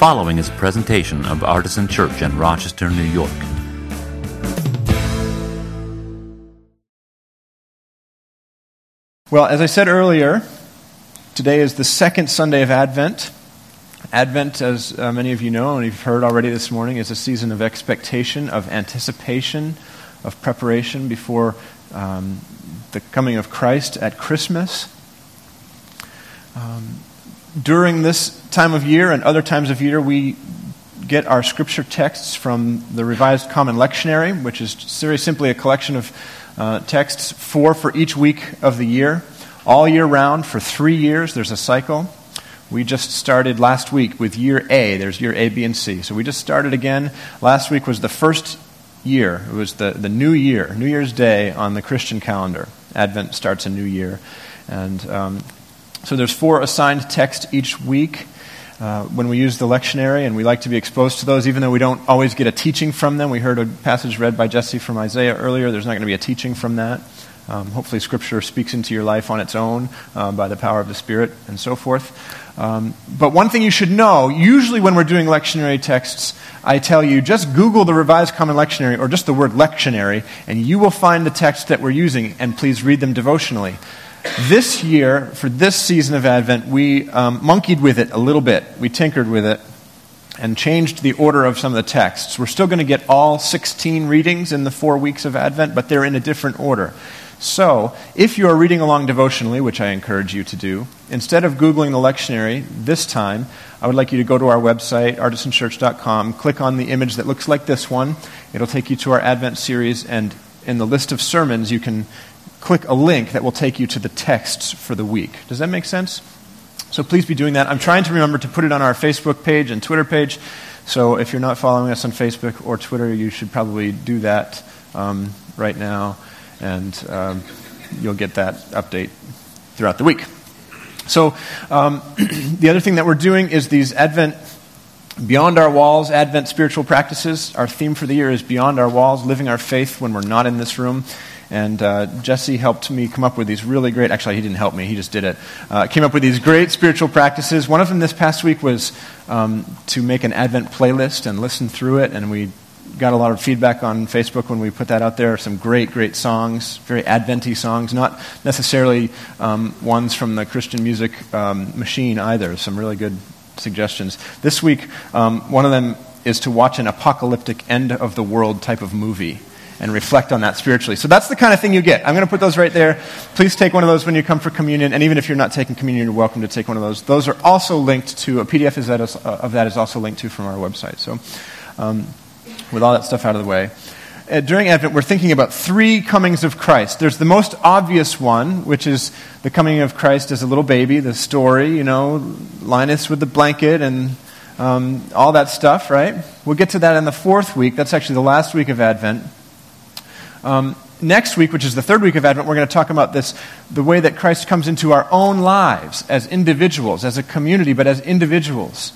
following is a presentation of Artisan Church in Rochester, New York. Well, as I said earlier, today is the second Sunday of Advent. Advent, as uh, many of you know and you've heard already this morning, is a season of expectation, of anticipation, of preparation before um, the coming of Christ at Christmas. Um, during this time of year and other times of year, we get our scripture texts from the Revised Common Lectionary, which is very simply a collection of uh, texts, four for each week of the year, all year round for three years. There's a cycle. We just started last week with year A. There's year A, B, and C. So we just started again. Last week was the first year. It was the, the new year, New Year's Day on the Christian calendar. Advent starts a new year. And um, so there's four assigned texts each week. Uh, when we use the lectionary, and we like to be exposed to those, even though we don't always get a teaching from them. We heard a passage read by Jesse from Isaiah earlier. There's not going to be a teaching from that. Um, hopefully, Scripture speaks into your life on its own uh, by the power of the Spirit and so forth. Um, but one thing you should know usually, when we're doing lectionary texts, I tell you just Google the Revised Common Lectionary or just the word lectionary, and you will find the text that we're using, and please read them devotionally. This year, for this season of Advent, we um, monkeyed with it a little bit. We tinkered with it and changed the order of some of the texts. We're still going to get all 16 readings in the four weeks of Advent, but they're in a different order. So, if you are reading along devotionally, which I encourage you to do, instead of Googling the lectionary this time, I would like you to go to our website, artisanchurch.com, click on the image that looks like this one. It'll take you to our Advent series, and in the list of sermons, you can click a link that will take you to the texts for the week. Does that make sense? So please be doing that. I'm trying to remember to put it on our Facebook page and Twitter page. So if you're not following us on Facebook or Twitter, you should probably do that um, right now, and um, you'll get that update throughout the week. So um, the other thing that we're doing is these Advent Beyond Our Walls Advent spiritual practices. Our theme for the year is Beyond Our Walls, living our faith when we're not in this room. And uh, Jesse helped me come up with these really great, actually, he didn't help me, he just did it. Uh, came up with these great spiritual practices. One of them this past week was um, to make an Advent playlist and listen through it. And we got a lot of feedback on Facebook when we put that out there. Some great, great songs, very Adventy songs, not necessarily um, ones from the Christian music um, machine either. Some really good suggestions. This week, um, one of them is to watch an apocalyptic end of the world type of movie and reflect on that spiritually. So that's the kind of thing you get. I'm going to put those right there. Please take one of those when you come for communion. And even if you're not taking communion, you're welcome to take one of those. Those are also linked to, a PDF uh, of that is also linked to from our website. So um, with all that stuff out of the way. Uh, during Advent, we're thinking about three comings of Christ. There's the most obvious one, which is the coming of Christ as a little baby, the story, you know, Linus with the blanket and um, all that stuff, right? We'll get to that in the fourth week. That's actually the last week of Advent. Um, next week, which is the third week of Advent, we're going to talk about this the way that Christ comes into our own lives as individuals, as a community, but as individuals.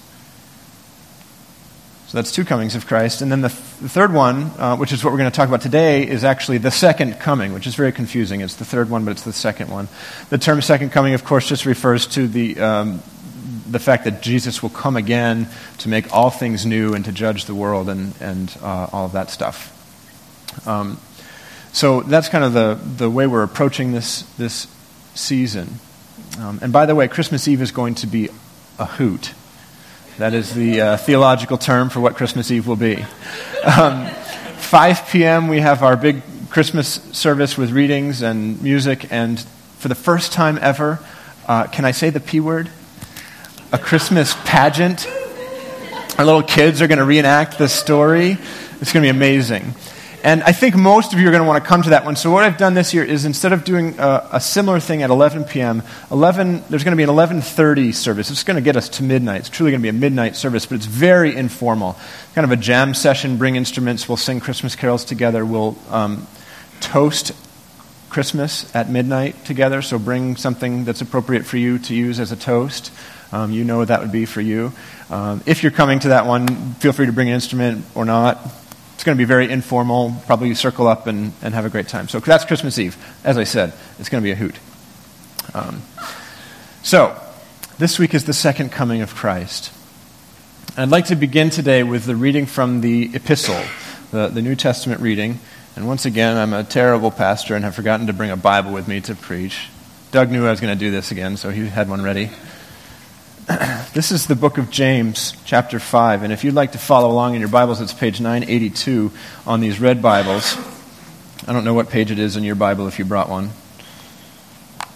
So that's two comings of Christ. And then the, th- the third one, uh, which is what we're going to talk about today, is actually the second coming, which is very confusing. It's the third one, but it's the second one. The term second coming, of course, just refers to the. Um, the fact that Jesus will come again to make all things new and to judge the world and, and uh, all of that stuff. Um, so that's kind of the, the way we're approaching this, this season. Um, and by the way, Christmas Eve is going to be a hoot. That is the uh, theological term for what Christmas Eve will be. Um, 5 p.m., we have our big Christmas service with readings and music. And for the first time ever, uh, can I say the P word? A Christmas pageant. Our little kids are going to reenact the story. It's going to be amazing. And I think most of you are going to want to come to that one. So what I've done this year is instead of doing a, a similar thing at 11 p.m., 11, there's going to be an 11:30 service. It's going to get us to midnight. It's truly going to be a midnight service, but it's very informal, kind of a jam session. Bring instruments. We'll sing Christmas carols together. We'll um, toast Christmas at midnight together. So bring something that's appropriate for you to use as a toast. Um, you know what that would be for you. Um, if you're coming to that one, feel free to bring an instrument or not it's going to be very informal. Probably circle up and, and have a great time. So that's Christmas Eve. As I said, it's going to be a hoot. Um, so, this week is the second coming of Christ. I'd like to begin today with the reading from the epistle, the, the New Testament reading. And once again, I'm a terrible pastor and have forgotten to bring a Bible with me to preach. Doug knew I was going to do this again, so he had one ready. this is the book of James, chapter 5. And if you'd like to follow along in your Bibles, it's page 982 on these red Bibles. I don't know what page it is in your Bible if you brought one.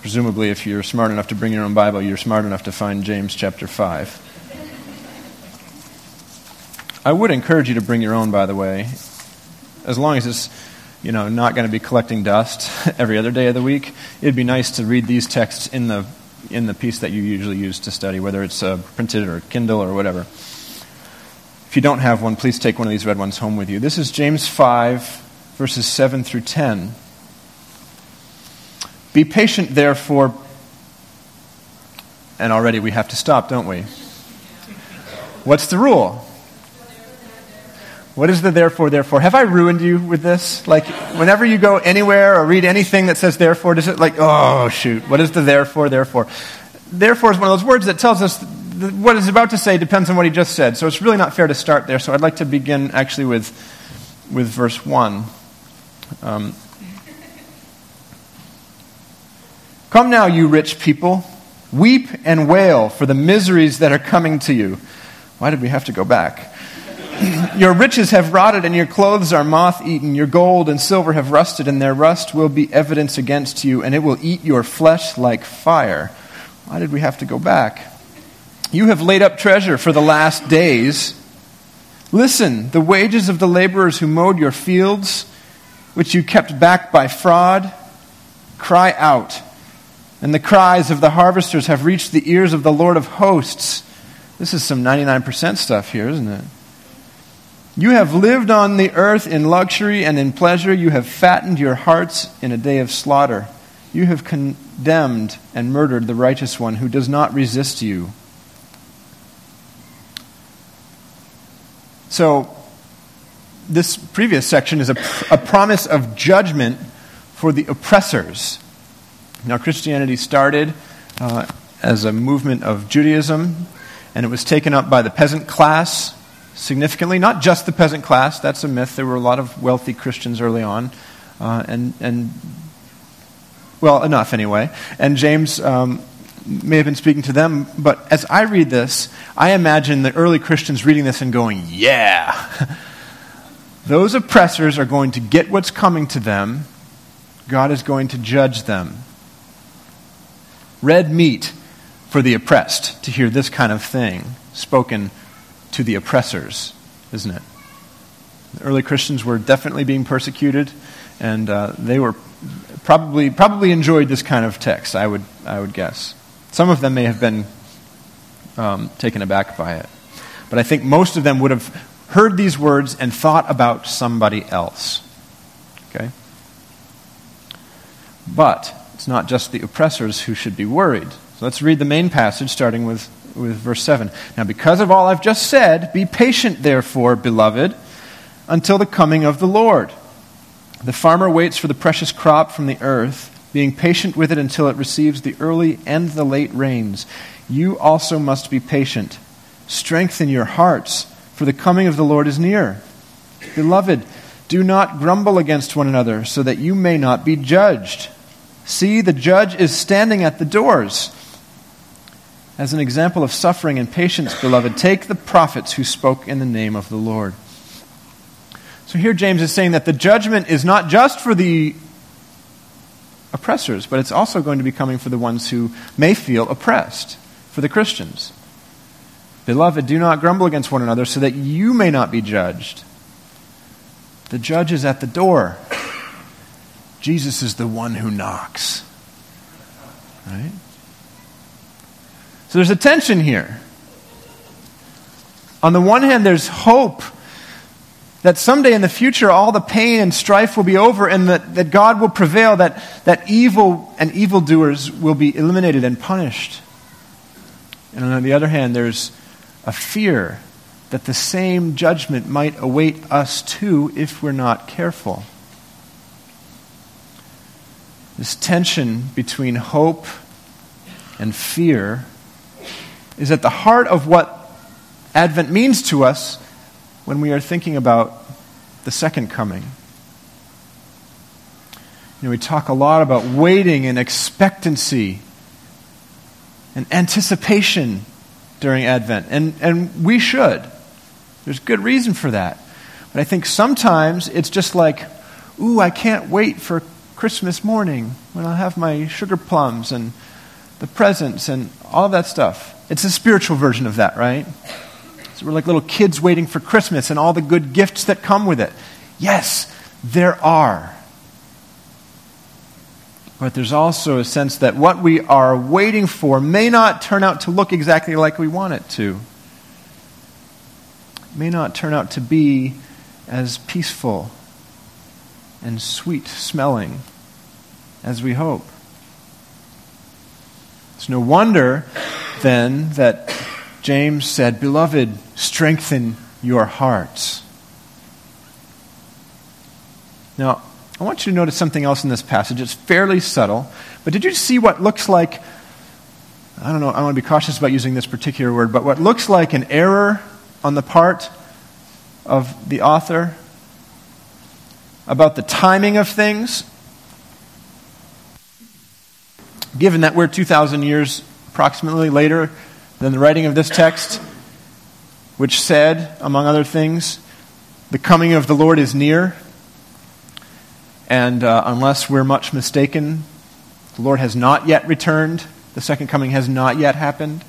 Presumably, if you're smart enough to bring your own Bible, you're smart enough to find James chapter 5. I would encourage you to bring your own, by the way, as long as it's you know not going to be collecting dust every other day of the week. It'd be nice to read these texts in the in the piece that you usually use to study, whether it's uh, printed or Kindle or whatever. If you don't have one, please take one of these red ones home with you. This is James 5, verses 7 through 10. Be patient, therefore. And already we have to stop, don't we? What's the rule? What is the therefore, therefore? Have I ruined you with this? Like, whenever you go anywhere or read anything that says therefore, does it like, oh, shoot, what is the therefore, therefore? Therefore is one of those words that tells us what is about to say depends on what he just said. So it's really not fair to start there. So I'd like to begin actually with, with verse 1. Um, Come now, you rich people, weep and wail for the miseries that are coming to you. Why did we have to go back? Your riches have rotted, and your clothes are moth eaten. Your gold and silver have rusted, and their rust will be evidence against you, and it will eat your flesh like fire. Why did we have to go back? You have laid up treasure for the last days. Listen, the wages of the laborers who mowed your fields, which you kept back by fraud, cry out. And the cries of the harvesters have reached the ears of the Lord of hosts. This is some 99% stuff here, isn't it? You have lived on the earth in luxury and in pleasure. You have fattened your hearts in a day of slaughter. You have condemned and murdered the righteous one who does not resist you. So, this previous section is a, a promise of judgment for the oppressors. Now, Christianity started uh, as a movement of Judaism, and it was taken up by the peasant class significantly, not just the peasant class, that's a myth. There were a lot of wealthy Christians early on, uh, and, and, well, enough anyway. And James um, may have been speaking to them, but as I read this, I imagine the early Christians reading this and going, yeah. Those oppressors are going to get what's coming to them. God is going to judge them. Red meat for the oppressed to hear this kind of thing spoken to the oppressors, isn't it? The early Christians were definitely being persecuted, and uh, they were probably, probably enjoyed this kind of text, I would, I would guess. Some of them may have been um, taken aback by it. But I think most of them would have heard these words and thought about somebody else. Okay? But it's not just the oppressors who should be worried. So let's read the main passage starting with with verse 7. Now, because of all I've just said, be patient, therefore, beloved, until the coming of the Lord. The farmer waits for the precious crop from the earth, being patient with it until it receives the early and the late rains. You also must be patient. Strengthen your hearts, for the coming of the Lord is near. Beloved, do not grumble against one another, so that you may not be judged. See, the judge is standing at the doors. As an example of suffering and patience, beloved, take the prophets who spoke in the name of the Lord. So here James is saying that the judgment is not just for the oppressors, but it's also going to be coming for the ones who may feel oppressed, for the Christians. Beloved, do not grumble against one another so that you may not be judged. The judge is at the door. Jesus is the one who knocks. Right? So there's a tension here. On the one hand, there's hope that someday in the future all the pain and strife will be over and that, that God will prevail, that, that evil and evildoers will be eliminated and punished. And on the other hand, there's a fear that the same judgment might await us too if we're not careful. This tension between hope and fear is at the heart of what Advent means to us when we are thinking about the second coming. You know, we talk a lot about waiting and expectancy and anticipation during Advent, and, and we should. There's good reason for that. But I think sometimes it's just like, ooh, I can't wait for Christmas morning when I'll have my sugar plums and the presents and all that stuff. It's a spiritual version of that, right? So we're like little kids waiting for Christmas and all the good gifts that come with it. Yes, there are. But there's also a sense that what we are waiting for may not turn out to look exactly like we want it to. May not turn out to be as peaceful and sweet smelling as we hope. It's no wonder, then, that James said, Beloved, strengthen your hearts. Now, I want you to notice something else in this passage. It's fairly subtle, but did you see what looks like, I don't know, I want to be cautious about using this particular word, but what looks like an error on the part of the author about the timing of things? Given that we're 2,000 years approximately later than the writing of this text, which said, among other things, the coming of the Lord is near. And uh, unless we're much mistaken, the Lord has not yet returned. The second coming has not yet happened.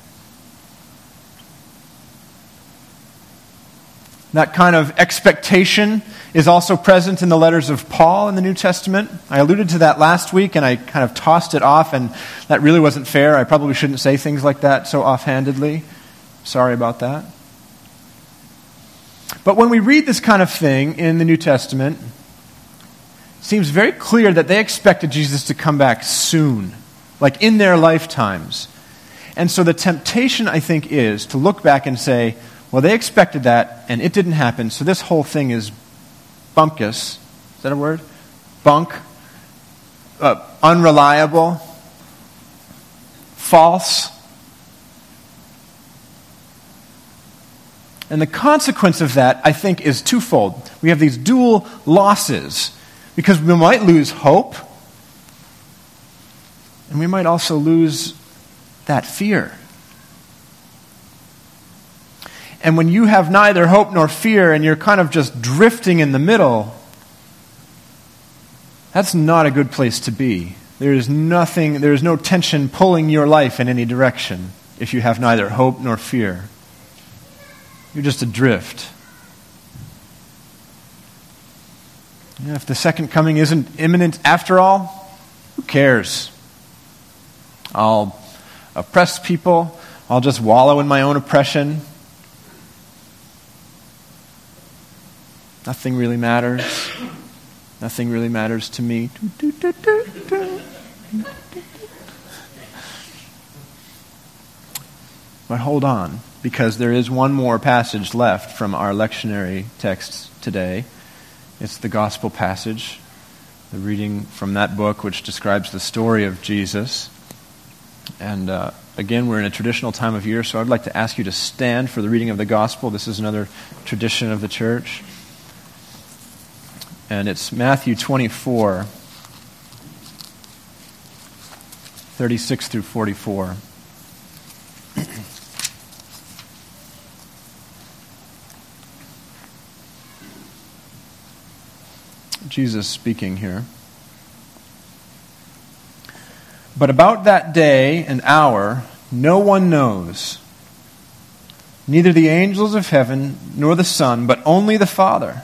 That kind of expectation is also present in the letters of Paul in the New Testament. I alluded to that last week and I kind of tossed it off, and that really wasn't fair. I probably shouldn't say things like that so offhandedly. Sorry about that. But when we read this kind of thing in the New Testament, it seems very clear that they expected Jesus to come back soon, like in their lifetimes. And so the temptation, I think, is to look back and say, well, they expected that, and it didn't happen, so this whole thing is bunkus. Is that a word? Bunk. Uh, unreliable. False. And the consequence of that, I think, is twofold. We have these dual losses because we might lose hope, and we might also lose that fear. And when you have neither hope nor fear and you're kind of just drifting in the middle, that's not a good place to be. There is nothing, there is no tension pulling your life in any direction if you have neither hope nor fear. You're just adrift. Yeah, if the second coming isn't imminent after all, who cares? I'll oppress people. I'll just wallow in my own oppression. Nothing really matters. Nothing really matters to me. But hold on, because there is one more passage left from our lectionary texts today. It's the gospel passage, the reading from that book which describes the story of Jesus. And uh, again, we're in a traditional time of year, so I'd like to ask you to stand for the reading of the gospel. This is another tradition of the church and it's Matthew 24, 36 through 44. Jesus speaking here. But about that day and hour, no one knows, neither the angels of heaven nor the Son, but only the Father.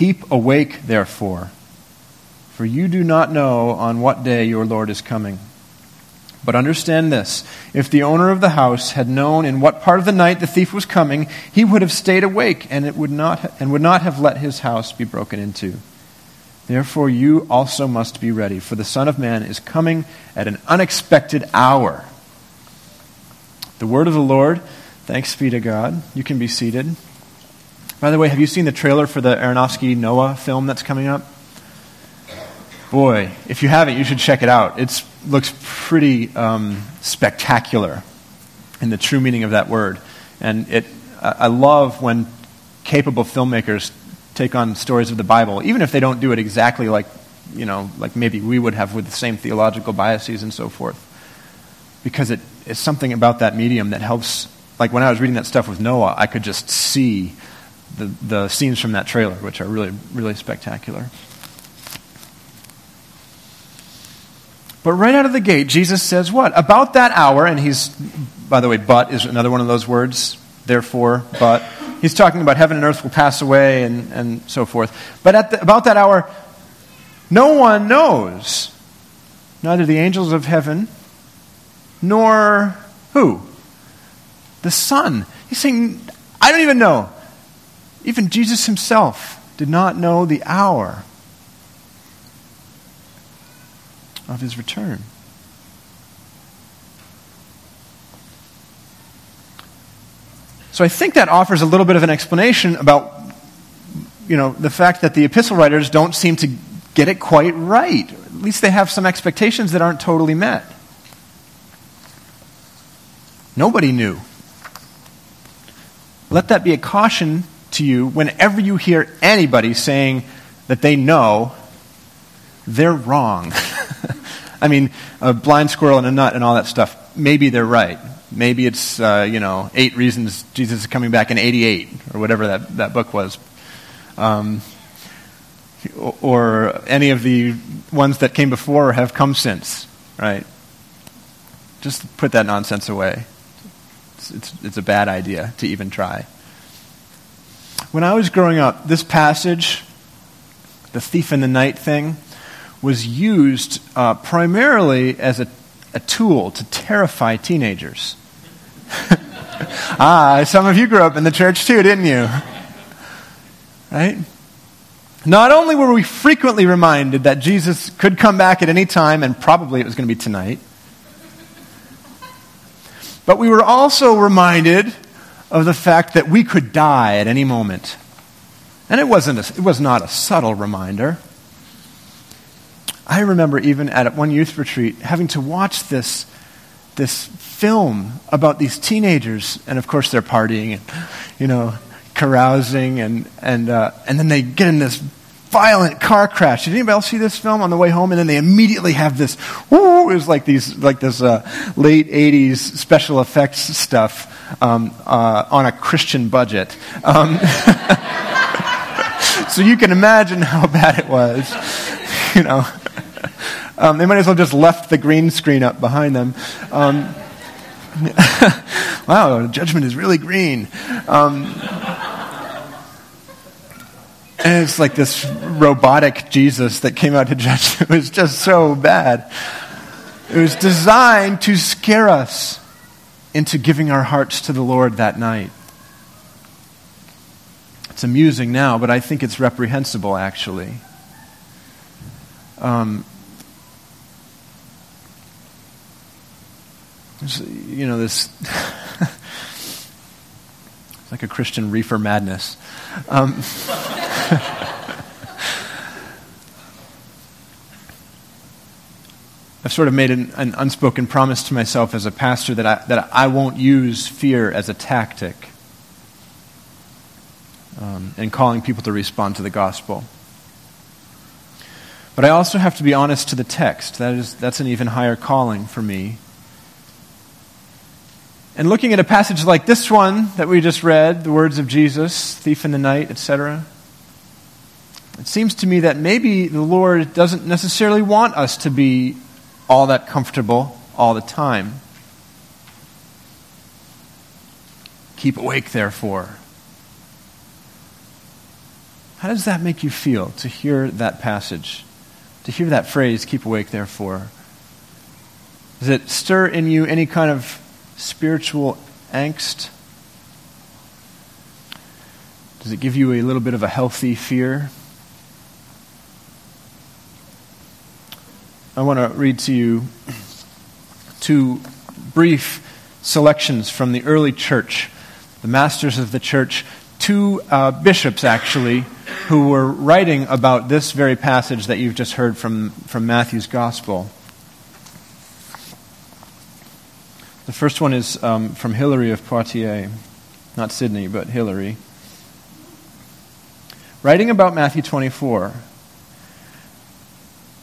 Keep awake, therefore, for you do not know on what day your Lord is coming. But understand this if the owner of the house had known in what part of the night the thief was coming, he would have stayed awake and, it would not, and would not have let his house be broken into. Therefore, you also must be ready, for the Son of Man is coming at an unexpected hour. The word of the Lord. Thanks be to God. You can be seated. By the way, have you seen the trailer for the Aronofsky Noah film that's coming up? Boy, if you haven't, you should check it out. It looks pretty um, spectacular in the true meaning of that word. And it, I love when capable filmmakers take on stories of the Bible, even if they don't do it exactly like, you know, like maybe we would have with the same theological biases and so forth. Because it, it's something about that medium that helps. Like when I was reading that stuff with Noah, I could just see the, the scenes from that trailer, which are really, really spectacular. But right out of the gate, Jesus says what? About that hour, and he's, by the way, but is another one of those words, therefore, but. He's talking about heaven and earth will pass away and, and so forth. But at the, about that hour, no one knows, neither the angels of heaven, nor who? The Son. He's saying, I don't even know. Even Jesus himself did not know the hour of his return. So I think that offers a little bit of an explanation about you know, the fact that the epistle writers don't seem to get it quite right. At least they have some expectations that aren't totally met. Nobody knew. Let that be a caution to you whenever you hear anybody saying that they know, they're wrong. I mean, a blind squirrel and a nut and all that stuff, maybe they're right. Maybe it's, uh, you know, eight reasons Jesus is coming back in 88, or whatever that, that book was. Um, or any of the ones that came before have come since, right? Just put that nonsense away. It's, it's, it's a bad idea to even try. When I was growing up, this passage, the thief in the night thing, was used uh, primarily as a, a tool to terrify teenagers. ah, some of you grew up in the church too, didn't you? Right? Not only were we frequently reminded that Jesus could come back at any time, and probably it was going to be tonight, but we were also reminded of the fact that we could die at any moment. And it, wasn't a, it was not a subtle reminder. I remember even at one youth retreat having to watch this, this film about these teenagers, and of course they're partying and, you know, carousing, and, and, uh, and then they get in this violent car crash. Did anybody else see this film on the way home? And then they immediately have this, whoo, it was like these, like this uh, late 80s special effects stuff um, uh, on a Christian budget. Um, so you can imagine how bad it was, you know. Um, they might as well just left the green screen up behind them. Um, wow, judgment is really green. And it's like this robotic Jesus that came out to judge. It was just so bad. It was designed to scare us into giving our hearts to the Lord that night. It's amusing now, but I think it's reprehensible, actually. Um, you know, this. it's like a Christian reefer madness. Um, I've sort of made an, an, unspoken promise to myself as a pastor that I, that I won't use fear as a tactic um, in calling people to respond to the gospel. But I also have to be honest to the text. That is, that's an even higher calling for me. And looking at a passage like this one that we just read, the words of Jesus, thief in the night, etc., it seems to me that maybe the Lord doesn't necessarily want us to be all that comfortable all the time. Keep awake, therefore. How does that make you feel to hear that passage? To hear that phrase, keep awake, therefore? Does it stir in you any kind of spiritual angst? Does it give you a little bit of a healthy fear? I want to read to you two brief selections from the early church, the masters of the church, two uh, bishops actually, who were writing about this very passage that you've just heard from, from Matthew's gospel. The first one is um, from Hilary of Poitiers, not Sidney, but Hilary. Writing about Matthew 24,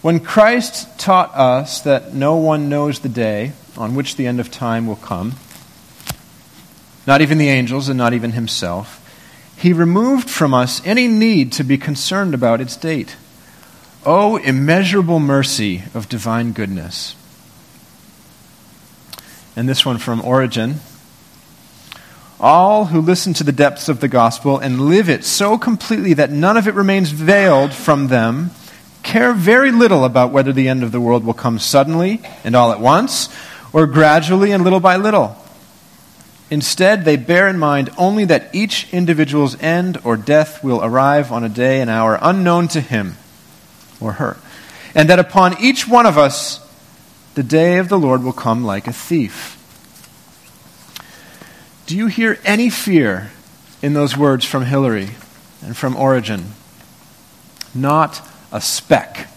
when Christ taught us that no one knows the day on which the end of time will come, not even the angels and not even himself, he removed from us any need to be concerned about its date. O oh, immeasurable mercy of divine goodness! and this one from Origen. All who listen to the depths of the gospel and live it so completely that none of it remains veiled from them care very little about whether the end of the world will come suddenly and all at once or gradually and little by little. Instead, they bear in mind only that each individual's end or death will arrive on a day and hour unknown to him or her, and that upon each one of us the day of the Lord will come like a thief. Do you hear any fear in those words from Hilary and from Origen? Not a speck.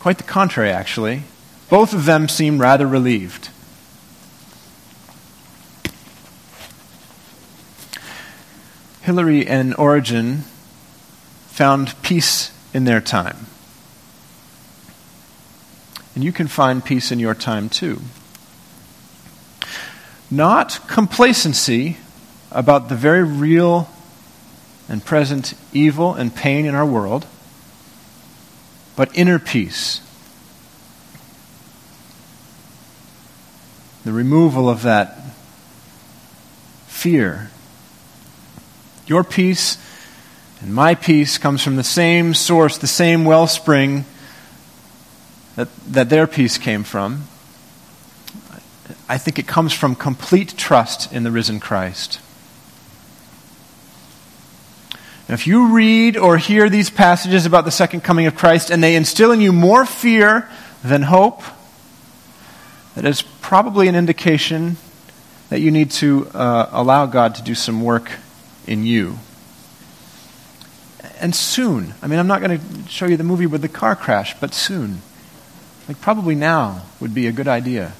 Quite the contrary, actually. Both of them seem rather relieved. Hilary and Origen found peace in their time. And you can find peace in your time too. Not complacency about the very real and present evil and pain in our world, but inner peace. The removal of that fear. Your peace and my peace comes from the same source, the same wellspring that, that their peace came from. I think it comes from complete trust in the risen Christ. If you read or hear these passages about the second coming of Christ and they instill in you more fear than hope, that is probably an indication that you need to uh, allow God to do some work in you. And soon. I mean, I'm not going to show you the movie with the car crash, but soon. Like, probably now would be a good idea.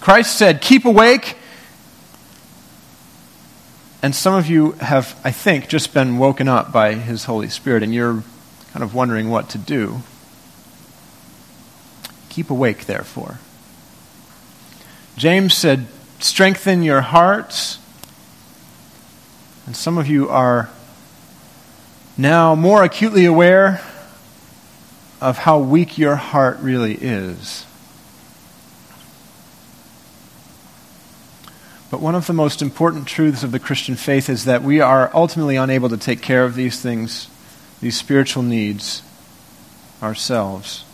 Christ said, Keep awake. And some of you have, I think, just been woken up by His Holy Spirit, and you're kind of wondering what to do. Keep awake, therefore. James said, Strengthen your hearts. And some of you are now more acutely aware of how weak your heart really is. But one of the most important truths of the Christian faith is that we are ultimately unable to take care of these things, these spiritual needs, ourselves.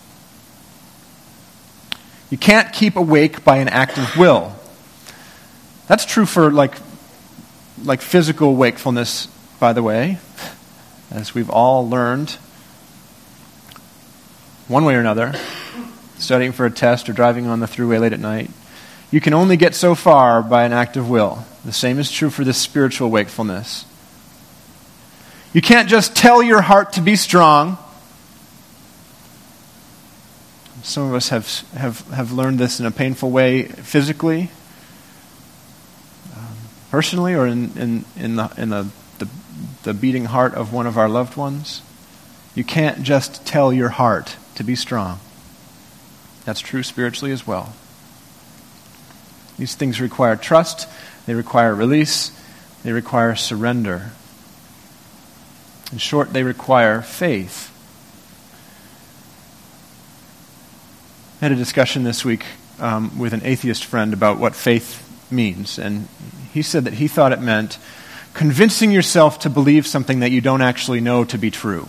You can't keep awake by an act of will. That's true for like, like physical wakefulness, by the way, as we've all learned one way or another, studying for a test or driving on the thruway late at night. You can only get so far by an act of will. The same is true for this spiritual wakefulness. You can't just tell your heart to be strong. Some of us have, have, have learned this in a painful way physically, um, personally, or in, in, in, the, in the, the, the beating heart of one of our loved ones. You can't just tell your heart to be strong. That's true spiritually as well. These things require trust, they require release, they require surrender. In short, they require faith. I had a discussion this week um, with an atheist friend about what faith means, and he said that he thought it meant convincing yourself to believe something that you don't actually know to be true.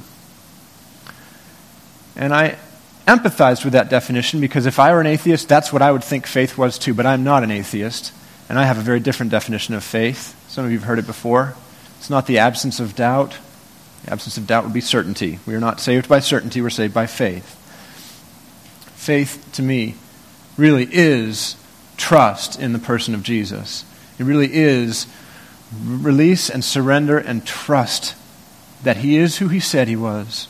And I, empathized with that definition because if I were an atheist, that's what I would think faith was too. But I'm not an atheist, and I have a very different definition of faith. Some of you have heard it before. It's not the absence of doubt. The absence of doubt would be certainty. We are not saved by certainty, we're saved by faith. Faith, to me, really is trust in the person of Jesus. It really is release and surrender and trust that He is who He said He was,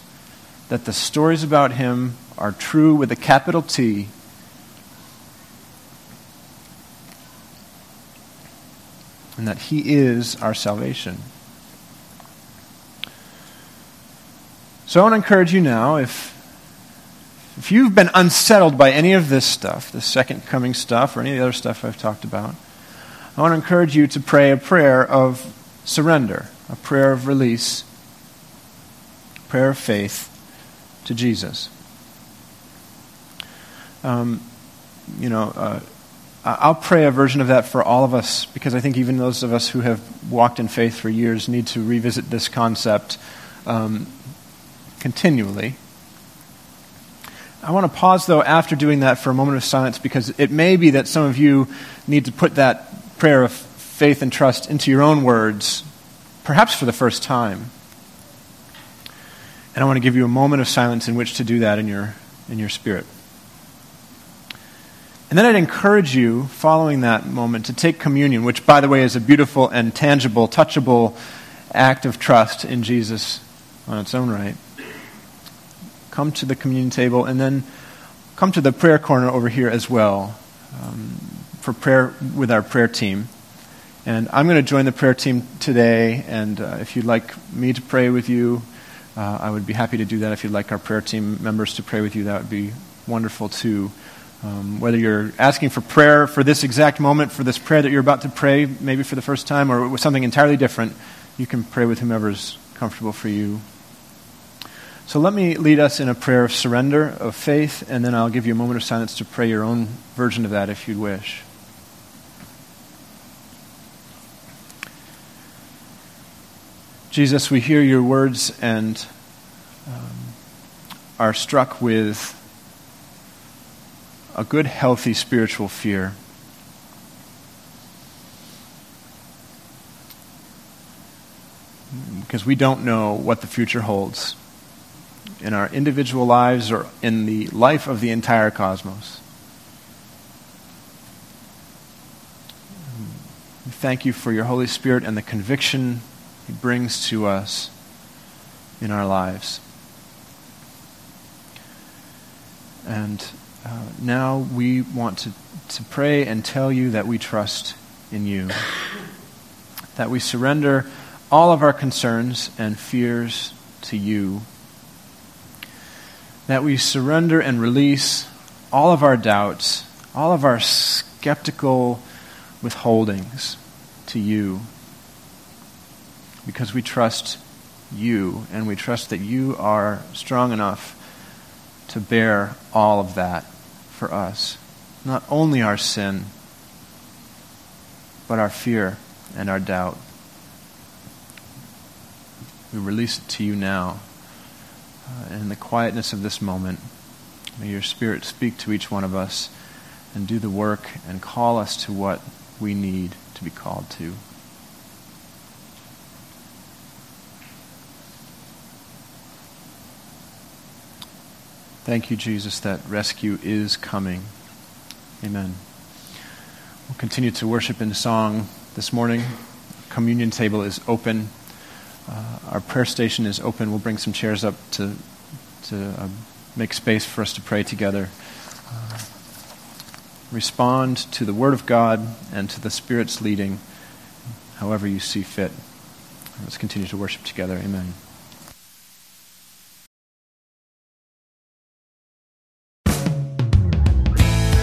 that the stories about Him are true with a capital T. And that He is our salvation. So I want to encourage you now, if, if you've been unsettled by any of this stuff, the second coming stuff, or any of the other stuff I've talked about, I want to encourage you to pray a prayer of surrender, a prayer of release, a prayer of faith to Jesus. Um, you know, uh, I'll pray a version of that for all of us because I think even those of us who have walked in faith for years need to revisit this concept um, continually. I want to pause, though, after doing that for a moment of silence because it may be that some of you need to put that prayer of faith and trust into your own words, perhaps for the first time. And I want to give you a moment of silence in which to do that in your, in your spirit. And then I'd encourage you, following that moment, to take communion, which, by the way, is a beautiful and tangible, touchable act of trust in Jesus on its own right. Come to the communion table and then come to the prayer corner over here as well. Um, for prayer with our prayer team. And I'm going to join the prayer team today. And uh, if you'd like me to pray with you, uh, I would be happy to do that. If you'd like our prayer team members to pray with you, that would be wonderful too. Um, whether you're asking for prayer for this exact moment, for this prayer that you're about to pray, maybe for the first time, or with something entirely different, you can pray with whomever's comfortable for you. So let me lead us in a prayer of surrender, of faith, and then I'll give you a moment of silence to pray your own version of that if you'd wish. Jesus, we hear your words and um, are struck with a good, healthy spiritual fear. Because we don't know what the future holds in our individual lives or in the life of the entire cosmos. We thank you for your Holy Spirit and the conviction he brings to us in our lives. And uh, now we want to, to pray and tell you that we trust in you, that we surrender all of our concerns and fears to you, that we surrender and release all of our doubts, all of our skeptical withholdings to you. Because we trust you and we trust that you are strong enough to bear all of that for us. Not only our sin, but our fear and our doubt. We release it to you now. Uh, in the quietness of this moment, may your Spirit speak to each one of us and do the work and call us to what we need to be called to. Thank you, Jesus, that rescue is coming. Amen. We'll continue to worship in song this morning. Communion table is open. Uh, our prayer station is open. We'll bring some chairs up to, to uh, make space for us to pray together. Uh, respond to the Word of God and to the Spirit's leading, however you see fit. Let's continue to worship together. Amen.